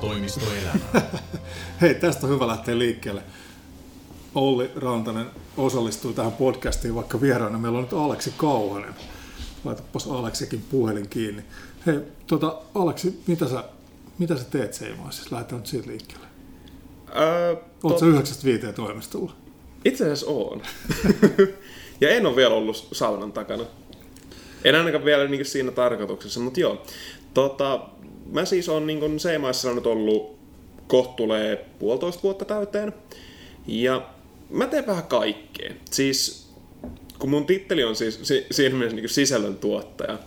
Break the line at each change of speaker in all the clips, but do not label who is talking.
Toimistoelämä.
Hei, tästä on hyvä lähteä liikkeelle. Olli Rantanen osallistui tähän podcastiin vaikka vieraana. Meillä on nyt Aleksi Kauhanen. Laitapas Aleksikin puhelin kiinni. Hei, tota, Aleksi, mitä sä, mitä sä teet Seimaisissa? Lähdetään nyt siitä liikkeelle.
Öö,
Oletko
to-
sä yhdeksästä viiteen toimistolla?
Itse asiassa on. ja en ole vielä ollut saunan takana. En ainakaan vielä niin siinä tarkoituksessa, mutta joo. Tota, mä siis on niin Seimaissa nyt ollut kohta tulee puolitoista vuotta täyteen. Ja mä teen vähän kaikkea. Siis kun mun titteli on siis si- siinä mielessä niin sisällön tuottaja,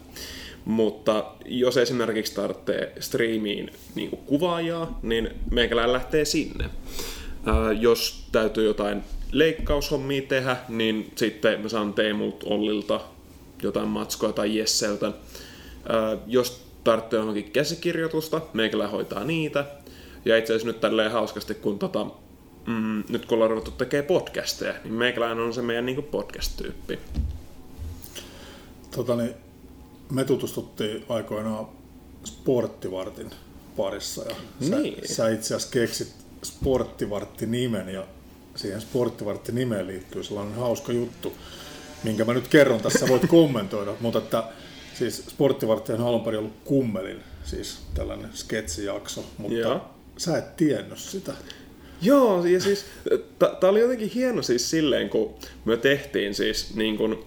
mutta jos esimerkiksi tarvitsee striimiin niin kuvaajaa, niin meikäläinen lähtee sinne. Ää, jos täytyy jotain leikkaushommia tehdä, niin sitten mä saan Teemulta, Ollilta jotain matskoa tai Jesseltä. Ää, jos tarvitsee johonkin käsikirjoitusta, meikälä hoitaa niitä. Ja itse asiassa nyt tälleen hauskasti, kun tota, mm, nyt kun ollaan ruvettu tekemään podcasteja, niin meikäläinen on se meidän niin podcast-tyyppi.
Tota, niin, me tutustuttiin aikoinaan sporttivartin parissa ja sä,
Niin.
sä itse asiassa keksit sporttivartti-nimen ja siihen sporttivartti-nimeen liittyy sellainen hauska juttu, minkä mä nyt kerron tässä, voit kommentoida, mutta että siis sporttivartti on alun perin ollut kummelin, siis tällainen sketsijakso, mutta
Joo.
sä et tiennyt sitä.
Joo, ja siis tämä oli jotenkin hieno siis silleen, kun me tehtiin siis niin kun,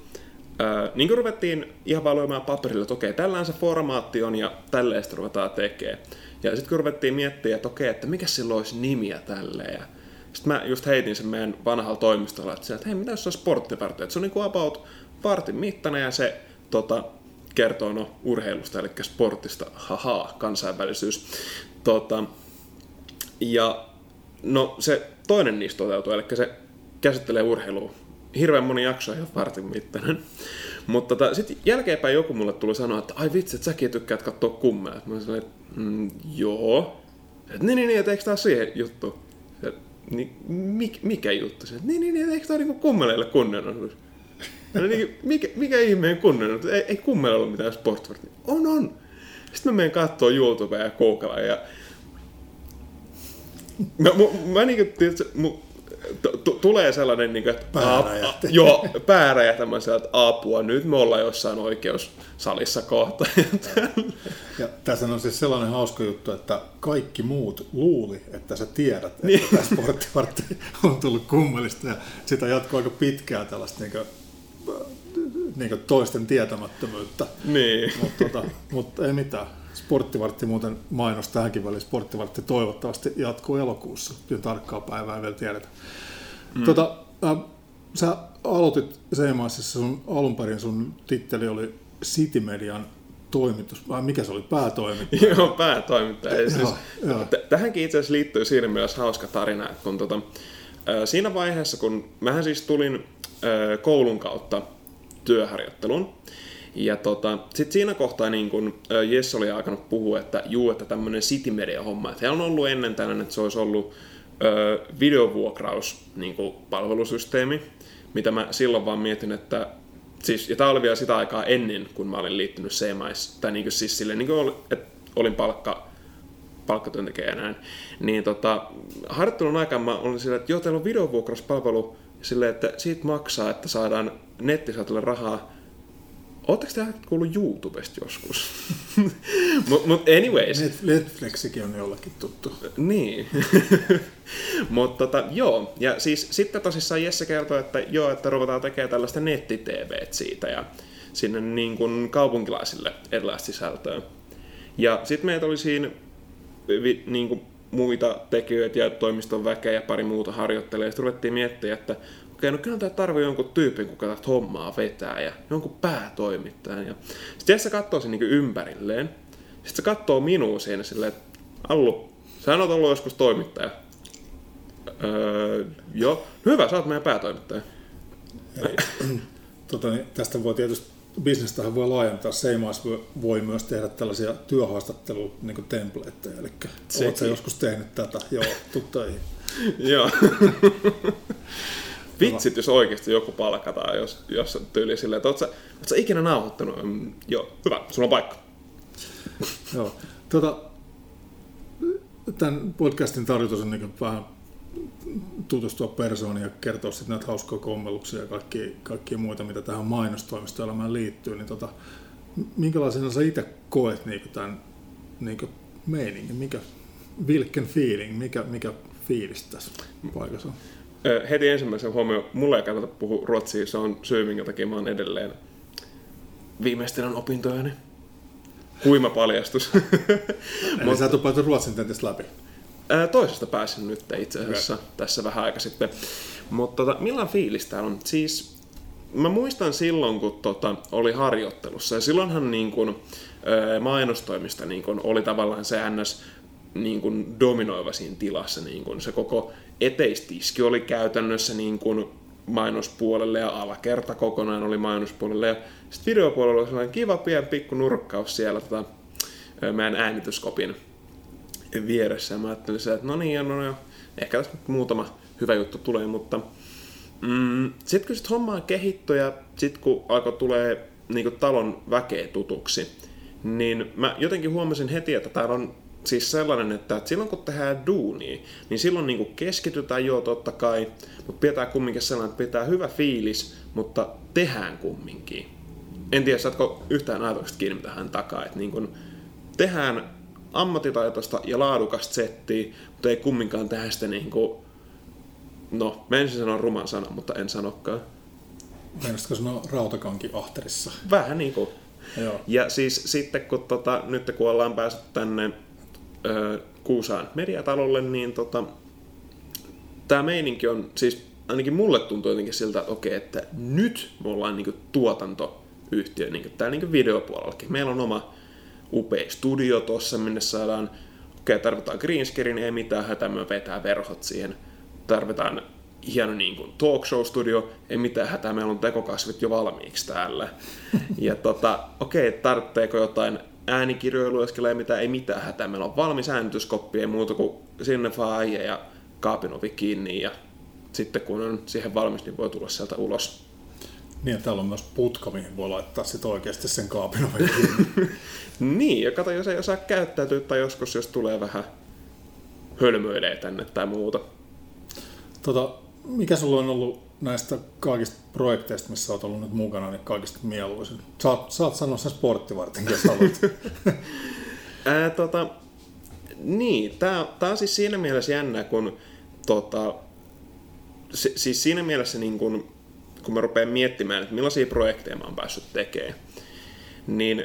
ää, niin kun ruvettiin ihan vaan lyömään paperille, että okei, tällään se formaatti on ja tälleen sitä ruvetaan tekemään. Ja sitten kun ruvettiin miettimään, että okei, että mikä sillä olisi nimiä tälleen. Ja sitten mä just heitin sen meidän vanhalla toimistolla, että, sieltä, että hei, mitä jos se on sporttivartti? Että se on niin kuin about vartin mittainen ja se tota, kertoo no, urheilusta, eli sportista, haha, kansainvälisyys. Tota, ja no se toinen niistä toteutuu, eli se käsittelee urheilua. Hirveän moni jakso ihan vartin mittainen. Mutta tota, sitten jälkeenpäin joku mulle tuli sanoa, että ai vitsi, että säkin tykkäät katsoa kummeja. Mä sanoin, että mm, joo. Et, niin, niin, niin, että eikö tää siihen juttu? Et, niin, mik, mikä juttu? Että, niin, niin, niin, eikö tää niinku kummeleille kunnianosoitus? No niin, mikä, mikä ihmeen kunnianosoitus? Ei, ei kummeleilla ole mitään sportvartia. On, on. Sitten mä menen kattoo YouTubea ja googlaan ja Mä, mä, mä niinku, tiedätkö, mu, t- t- tulee sellainen, niinku, että
Pää
ap-
räjähti.
joo, että apua, nyt me ollaan jossain oikeussalissa kohta.
Ja tässä on siis sellainen hauska juttu, että kaikki muut luuli, että sä tiedät, että niin. tämä sporttivartti on tullut kummelista ja sitä jatkuu aika pitkään tällaista niin kuin, niin toisten tietämättömyyttä.
niin.
Mutta tota, mut ei mitään. Sporttivartti muuten mainos tähänkin väliin. Sporttivartti toivottavasti jatkuu elokuussa. Kyllä tarkkaa päivää vielä tiedetä. Mm. Tota, äh, sä aloitit Seimaisissa, sun alun perin sun titteli oli City Median toimitus, vai mikä se oli, päätoimittaja?
Joo, päätoimittaja. Ja Siis,
Joo, joo.
t- tähänkin itse asiassa liittyy siinä mielessä hauska tarina, että kun tota, ää, siinä vaiheessa, kun mähän siis tulin koulun kautta työharjoitteluun, ja tota, sit siinä kohtaa niin kun Jess oli alkanut puhua, että juu, että tämmönen City Media-homma, että heillä on ollut ennen tällainen, että se olisi ollut ää, videovuokraus niin palvelusysteemi, mitä mä silloin vaan mietin, että siis, ja tämä oli vielä sitä aikaa ennen, kun mä olin liittynyt C-mais, tai niin kuin siis silleen, niin että olin palkka, palkkatyöntekijä ja näin, niin tota, harjoittelun aikaan mä olin silleen, että joo, teillä on videovuokrauspalvelu, silleen, että siitä maksaa, että saadaan nettisaatolle rahaa. Oletteko te kuullut YouTubesta joskus? Mutta mut anyways,
Net- Netflixikin on jollekin tuttu.
niin. Mutta tota, joo, ja siis sitten tosissaan Jesse kertoi, että joo, että ruvetaan tekemään tällaista netti siitä ja sinne niin kuin kaupunkilaisille erilaista sisältöä. Ja sitten meitä oli siinä niin kuin muita tekijöitä ja toimiston väkeä ja pari muuta harjoittelijaa. Sitten ruvettiin miettimään, että okei, no kyllä tämä tarvii jonkun tyypin, kuka tätä hommaa vetää ja jonkun päätoimittajan. Ja sitten Jesse katsoo sen niin ympärilleen. Sitten se katsoo minua siinä silleen, että Allu, sä oot ollut joskus toimittaja. Öö, joo. No hyvä, sä oot meidän päätoimittaja.
Tota, niin tästä voi tietysti, bisnestähän voi laajentaa. Seimais voi- myös tehdä tällaisia työhaastatteluja, niin templateja. Eli oletko joskus tehnyt tätä? Joo, tuu töihin.
Joo. Vitsit, jos oikeasti joku palkataan, jos, jos tyyli silleen, että oot sä, oot sä ikinä nauhoittanut? Mm, joo, hyvä, sulla on paikka.
Joo. Tota, tämän podcastin tarkoitus on niin vähän tutustua persooniin ja kertoa sitten näitä hauskoja kommelluksia ja kaikki, kaikki muita, mitä tähän mainostoimistoelämään liittyy, niin tota, minkälaisena sä itse koet niin tämän niin meiningin, mikä Vilken feeling, mikä, mikä fiilis tässä paikassa on?
Heti ensimmäisen huomioon, mulla ei kannata puhua ruotsia, se on syy, minkä takia mä oon edelleen viimeistelen opintojani. Huima paljastus.
Eli Mut, sä et ruotsin tentistä läpi?
Ää, toisesta pääsin nyt itse asiassa okay. tässä vähän aika sitten. Mutta tota, millainen fiilis tää on? Siis mä muistan silloin, kun tota, oli harjoittelussa, ja silloinhan niin kun, ää, mainostoimista niin kun, oli tavallaan se ns niin kun, dominoiva siinä tilassa. Niin kun, se koko eteistiski oli käytännössä niin kun, mainospuolelle ja alakerta kokonaan oli mainospuolelle. Ja sitten videopuolella oli sellainen kiva pieni pikku nurkkaus siellä tota, meidän äänityskopin vieressä. Ja mä ajattelin että no niin, no, no, ehkä tässä muutama hyvä juttu tulee, mutta mm, sitten kun sit hommaa kehittyi ja sitten kun alkoi tulee niin talon väkeä tutuksi, niin mä jotenkin huomasin heti, että täällä on siis sellainen, että silloin kun tehdään duunia, niin silloin niin keskitytään jo totta kai, mutta pitää kumminkin sellainen, että pitää hyvä fiilis, mutta tehdään kumminkin. En tiedä, saatko yhtään ajatuksesta kiinni tähän takaa, että niin kuin tehdään ammattitaitoista ja laadukasta settiä, mutta ei kumminkaan tehdä sitä niin kuin, no, mä ensin sanon ruman sanan, mutta en sanokaan.
Meinaisitko sanoa rautakanki ahterissa?
Vähän niin kuin. Joo. Ja siis sitten kun tota, nyt kun ollaan päässyt tänne ö, Kuusaan mediatalolle, niin tota, tämä meininki on, siis ainakin mulle tuntuu jotenkin siltä, että okei, että nyt me ollaan niin tuotantoyhtiö, niin täällä niin videopuolellakin. Meillä on oma upea studio tuossa, minne saadaan, okei, tarvitaan green screen, ei mitään hätää, me vetää verhot siihen. Tarvitaan hieno niin kuin talk show studio, ei mitään hätää, meillä on tekokasvit jo valmiiksi täällä. Ja tota, okei, tarvitseeko jotain äänikirjoilueskella ei mitään, ei mitään hätää. Meillä on valmis äänityskoppi, ei muuta kuin sinne vaan ja kaapinovi kiinni ja sitten kun on siihen valmis, niin voi tulla sieltä ulos.
Niin, täällä on myös putka, mihin voi laittaa sit oikeasti sen kaapin
niin, ja kato, jos ei osaa käyttäytyä tai joskus, jos tulee vähän hölmöilee tänne tai muuta.
Tota, mikä sulla on ollut näistä kaikista projekteista, missä olet ollut nyt mukana, niin kaikista mieluisin? Saat, saat sanoa sen sporttivartin, jos haluat.
Ää, tota, niin, tämä on siis siinä mielessä jännä, kun tota, si, siis siinä mielessä niin kun, kun mä rupean miettimään, että millaisia projekteja mä oon päässyt tekemään, niin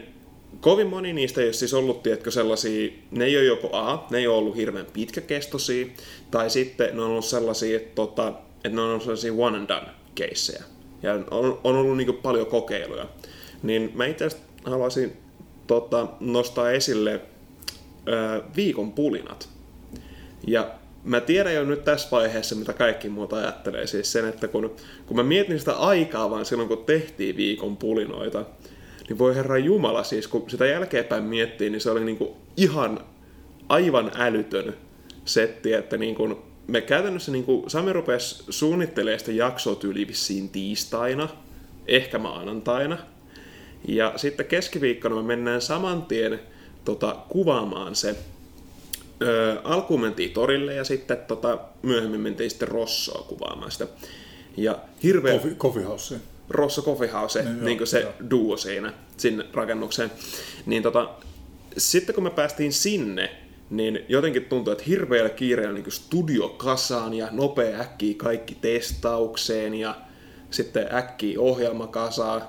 kovin moni niistä ei ole siis ollut, tiedätkö, sellaisia, ne ei ole joko A, ne ei ole ollut hirveän pitkäkestoisia, tai sitten ne on ollut sellaisia, että, tota, että ne on ollut sellaisia one and done keissejä. Ja on, on ollut niin paljon kokeiluja. Niin mä itse haluaisin tota, nostaa esille ö, viikon pulinat. Ja mä tiedän jo nyt tässä vaiheessa, mitä kaikki muuta ajattelee. Siis sen, että kun, kun mä mietin sitä aikaa vaan silloin, kun tehtiin viikon pulinoita, niin voi herra Jumala, siis kun sitä jälkeenpäin miettii, niin se oli niinku ihan aivan älytön setti, että niinku, me käytännössä niinku, Sami rupesi suunnittelemaan sitä jaksoa tyyli vissiin tiistaina, ehkä maanantaina, ja sitten keskiviikkona me mennään saman tien tota, kuvaamaan se Alkuun mentiin torille ja sitten tota, myöhemmin mentiin sitten Rossoa kuvaamaan sitä. Ja hirveä...
Coffee, coffee House.
Rosso Coffee House, niin, niin joo, se joo. duo siinä, sinne rakennukseen. Niin tota, sitten kun me päästiin sinne, niin jotenkin tuntui, että hirveällä kiireellä niin studio kasaan ja nopea äkkiä kaikki testaukseen ja sitten äkkiä ohjelma kasaan.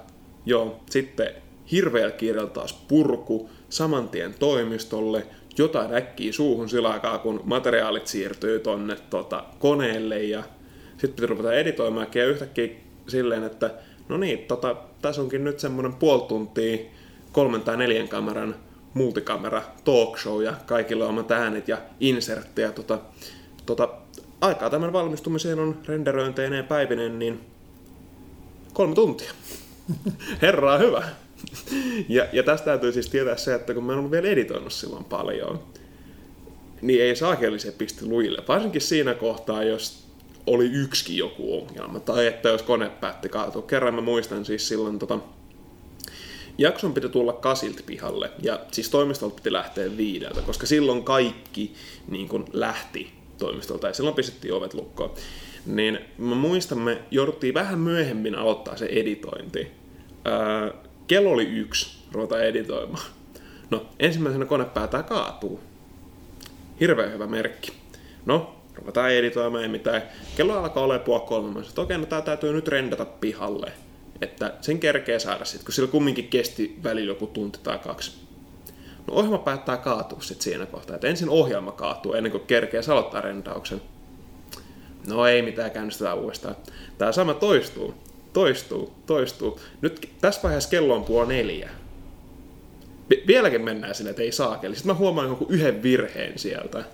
Joo, sitten hirveällä kiireellä taas purku, saman tien toimistolle, jotain äkkiä suuhun sillä aikaa, kun materiaalit siirtyy tonne tota, koneelle ja sitten pitää ruveta editoimaan ja yhtäkkiä silleen, että no niin, tota, tässä onkin nyt semmoinen puoli tuntia kolmen tai neljän kameran multikamera talk show ja kaikilla omat äänet ja inserttejä. Tota, tota, aikaa tämän valmistumiseen on renderöinteineen päivinen, niin kolme tuntia. Herraa hyvä. Ja, ja tästä täytyy siis tietää se, että kun mä en ollut vielä editoinut silloin paljon, niin ei saakeli se pisti luille. Varsinkin siinä kohtaa, jos oli yksikin joku ongelma, tai että jos kone päätti kaatua. Kerran mä muistan siis silloin tota, jakson piti tulla kasilta pihalle, ja siis toimistolta piti lähteä viideltä, koska silloin kaikki niin kun lähti toimistolta, ja silloin pistettiin ovet lukkoon. Niin mä muistan, me jouduttiin vähän myöhemmin aloittaa se editointi. Öö, kello oli yksi, ruvetaan editoimaan. No, ensimmäisenä kone päätää kaatuu. Hirveän hyvä merkki. No, ruvetaan editoimaan, ei mitään. Kello alkaa olla puoli kolme. Mä okei, no tää täytyy nyt rendata pihalle. Että sen kerkee saada sitten, kun sillä kumminkin kesti välillä joku tunti tai kaksi. No ohjelma päättää kaatua sitten siinä kohtaa. Että ensin ohjelma kaatuu ennen kuin kerkee aloittaa rendauksen. No ei mitään, käynnistetään uudestaan. Tämä sama toistuu, toistuu, toistuu. Nyt tässä vaiheessa kello on puoli neljä. Vieläkin mennään sinne, että ei saakeli. Sitten mä huomaan joku yhden virheen sieltä.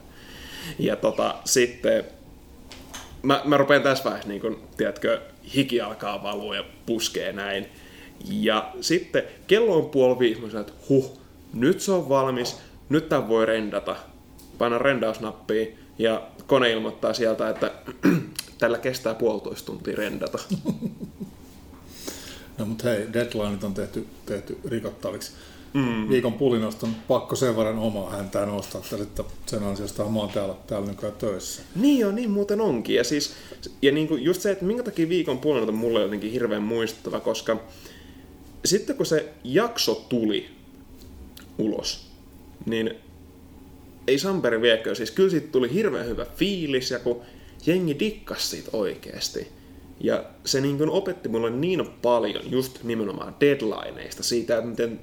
Ja tota, sitten mä, mä rupean tässä vaiheessa, niin kun, tiedätkö, hiki alkaa valua ja puskee näin. Ja sitten kello on puoli viisi, mä sanon, että huh, nyt se on valmis, nyt tämän voi rendata. Paina rendausnappia ja kone ilmoittaa sieltä, että tällä kestää puolitoista tuntia rendata.
No mutta hei, deadlineit on tehty, tehty rikottaviksi. Mm. Viikon pulinosta on pakko sen verran omaa häntään nostaa, että sen ansiosta mä oon täällä, täällä nykyään töissä.
Niin joo, niin muuten onkin. Ja, siis, ja niin kuin just se, että minkä takia viikon pulinot on mulle jotenkin hirveän muistuttava, koska sitten kun se jakso tuli ulos, niin ei Samperi viekö, siis kyllä siitä tuli hirveän hyvä fiilis ja kun jengi dikkas siitä oikeasti. Ja se niin kuin opetti mulle niin paljon just nimenomaan deadlineista, siitä, että miten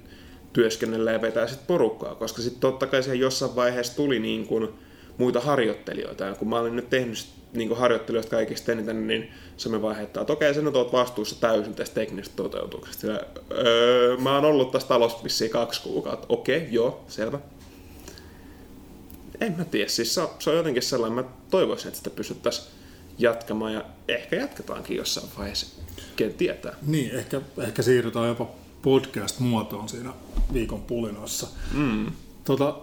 työskennellään ja vetää sitten porukkaa, koska sitten totta kai se jossain vaiheessa tuli niin kuin muita harjoittelijoita, ja kun mä olin nyt tehnyt niin kuin harjoittelijoista kaikista eniten, niin se me vaiheuttaa, että okei, nyt oot vastuussa täysin tästä teknisestä toteutuksesta. Ja, öö, mä oon ollut tässä talossa vissiin kaksi kuukautta. Okei, joo, selvä. En mä tiedä, siis se on jotenkin sellainen, mä toivoisin, että sitä pystyttäisiin jatkamaan ja ehkä jatketaankin jossain vaiheessa. Ken tietää.
Niin, ehkä, ehkä siirrytään jopa podcast-muotoon siinä viikon pulinossa. Mm. Tota,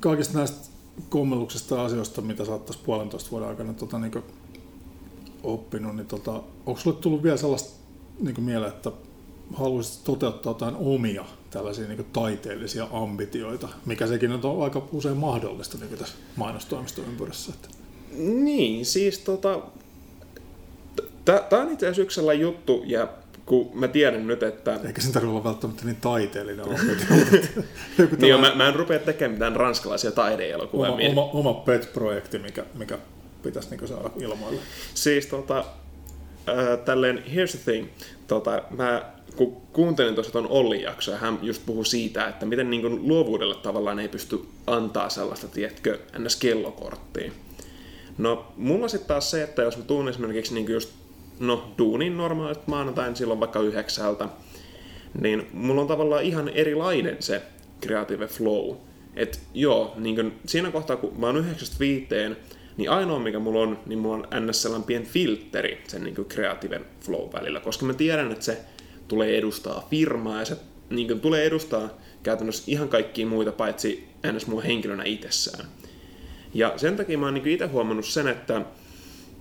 kaikista näistä kommelluksista ja asioista, mitä sä oot puolentoista vuoden aikana tota, niin oppinut, niin tota, onko sulle tullut vielä sellaista niin mieleen, että haluaisit toteuttaa jotain omia tällaisia niin taiteellisia ambitioita, mikä sekin on aika usein mahdollista niin tässä mainostoimistoympyrässä. Että.
Niin, siis tota, tämä on itse asiassa yksi sellainen juttu, ja kun mä tiedän nyt, että...
Eikä sen tarvitse olla välttämättä niin taiteellinen
niin jo, mä, mä en rupea tekemään mitään ranskalaisia taideelokuvia.
Oma, oma, oma pet-projekti, mikä, mikä pitäisi niin saada ilmoille.
Siis tota, äh, tälleen, here's the thing, tota, mä kun kuuntelin tuossa tuon Ollin jaksoa, hän just puhui siitä, että miten niin kuin luovuudelle tavallaan ei pysty antaa sellaista, tietkö, ns. kellokorttia. No, mulla sitten taas se, että jos mä tuun esimerkiksi niin just no, duunin normaalit maanantain silloin vaikka yhdeksältä, niin mulla on tavallaan ihan erilainen se creative flow. Et joo, niin kun siinä kohtaa kun mä oon yhdeksästä viiteen, niin ainoa mikä mulla on, niin mulla on ns. sellainen pieni filtteri sen niin creative flow välillä, koska mä tiedän, että se tulee edustaa firmaa ja se niin kuin, tulee edustaa käytännössä ihan kaikkia muita paitsi ns. mua henkilönä itsessään. Ja sen takia mä oon niin itse huomannut sen, että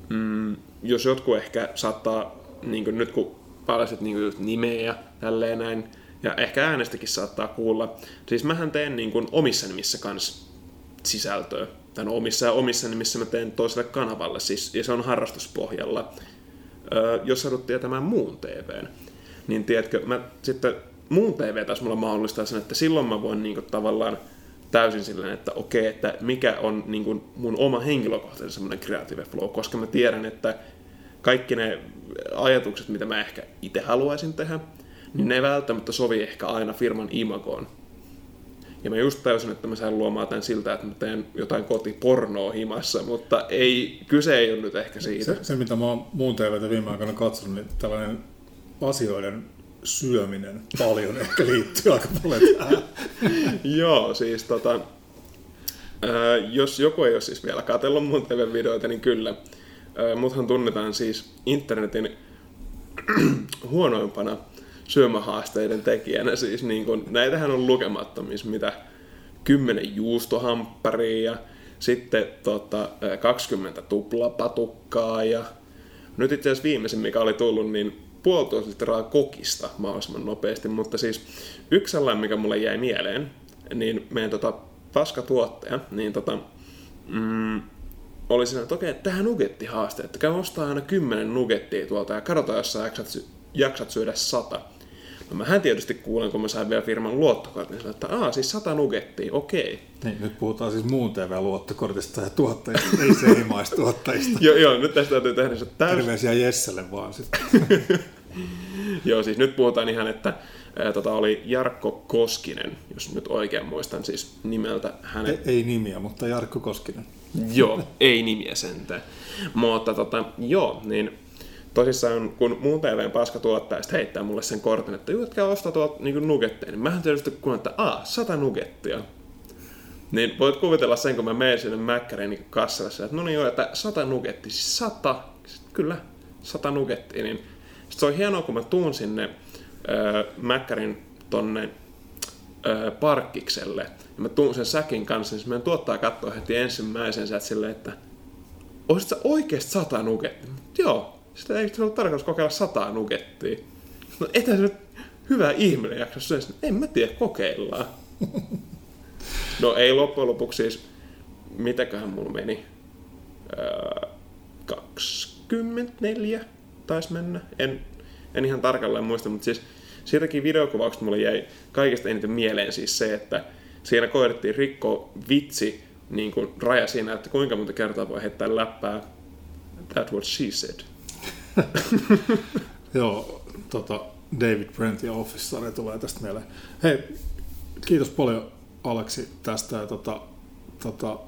mm, jos jotkut ehkä saattaa, niin kuin nyt kun palasit niin nimeä ja tälleen näin, ja ehkä äänestäkin saattaa kuulla. Siis mähän teen niin kuin omissa nimissä kans sisältöä. Tai no omissa ja omissa nimissä mä teen toiselle kanavalle, siis, ja se on harrastuspohjalla. Öö, jos sä tietämään muun TVn, niin tiedätkö, mä sitten muun TV taas mulla mahdollistaa sen, että silloin mä voin niin kuin, tavallaan täysin silleen, että okei, että mikä on niin kuin mun oma henkilökohtainen semmoinen creative flow, koska mä tiedän, että kaikki ne ajatukset, mitä mä ehkä itse haluaisin tehdä, niin ne ei välttämättä sovi ehkä aina firman imagoon. Ja mä just täysin, että mä sain luomaan tämän siltä, että mä teen jotain kotipornoa himassa, mutta ei, kyse ei ole nyt ehkä siitä.
Se, se mitä mä oon muun TVtä viime aikoina katsonut, niin tällainen asioiden syöminen paljon ehkä liittyy aika paljon tähän.
Joo, siis tota, ää, jos joku ei ole siis vielä katsellut mun TV-videoita, niin kyllä. Muthan tunnetaan siis internetin huonoimpana syömähaasteiden tekijänä. Siis niin kun, näitähän on lukemattomissa, mitä kymmenen juustohampparia ja sitten tota, 20 tuplapatukkaa ja nyt itse asiassa viimeisin, mikä oli tullut, niin puolitoista litraa kokista mahdollisimman nopeasti, mutta siis yksi sellainen, mikä mulle jäi mieleen, niin meidän tota, paskatuottaja, niin tota, mm, oli siinä, että okei, tähän nugetti-haaste, että käy ostaa aina kymmenen nugettia tuolta ja katsotaan, jos sä jaksat, jaksat syödä sata. No mähän tietysti kuulen, kun mä sain vielä firman luottokortin, että aa, siis sata nugettia, okei.
Niin, nyt puhutaan siis muun TV-luottokortista ja tuottajista, ei seimaistuottajista.
joo, joo, nyt tästä täytyy tehdä se täys...
Terveisiä Jesselle vaan sitten.
joo, siis nyt puhutaan ihan, että ää, tota, oli Jarkko Koskinen, jos nyt oikein muistan siis nimeltä hänen.
Ei, ei nimiä, mutta Jarkko Koskinen.
joo, ei nimiä sentään. Mutta tota, joo, niin tosissaan, kun muun TVn paska tuottaa, heittää mulle sen kortin, että juu, etkä ostaa tuolta niin nugetteja, niin mähän tietysti kun että aa, sata nugettia. Niin voit kuvitella sen, kun mä menen sinne Mäkkäriin niin kassalassa, että no niin joo, että sata nugettia, siis sata, kyllä, sata nugettia, niin sit se on hienoa, kun mä tuun sinne öö, Mäkkärin tonne öö, parkkikselle, ja mä tuun sen säkin kanssa, niin meidän tuottaa katsoa heti ensimmäisen sieltä silleen, että olisitko sä oikeasti sata nugettia? Joo, sitä ei ollut tarkoitus kokeilla sataa nugettia. No etä se nyt hyvä ihminen jaksa syödä. En mä tiedä, kokeillaan. no ei loppujen lopuksi siis, mitäköhän mulla meni? Öö, 24 taisi mennä. En, en ihan tarkalleen muista, mutta siis siitäkin videokuvauksesta mulle jäi kaikista eniten mieleen siis se, että siinä koitettiin rikkoa vitsi niin kuin raja siinä, että kuinka monta kertaa voi heittää läppää That what she said.
Joo, tota, David Brent ja Office tulee tästä mieleen. Hei, kiitos paljon Aleksi tästä ja tota, tota,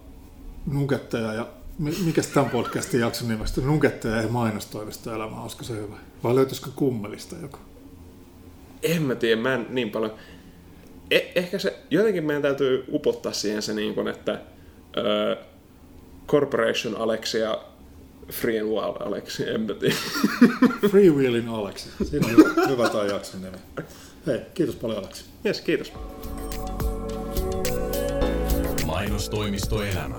nugetteja ja mikä tämän podcastin jakson nimestä? Nugetteja ja mainostoimista elämä, olisiko se hyvä? Vai löytyisikö kummelista joku?
En mä tiedä, mä en niin paljon... Eh- ehkä se, jotenkin meidän täytyy upottaa siihen se niin kuin, että uh, Corporation Alexia Free and Wild Aleksi, en mä tiedä.
Freewheeling Aleksi. Siinä on hyvä, hyvä tämä jakson nimi. Hei, kiitos paljon Aleksi.
Yes, kiitos.
Mainostoimisto Elämä.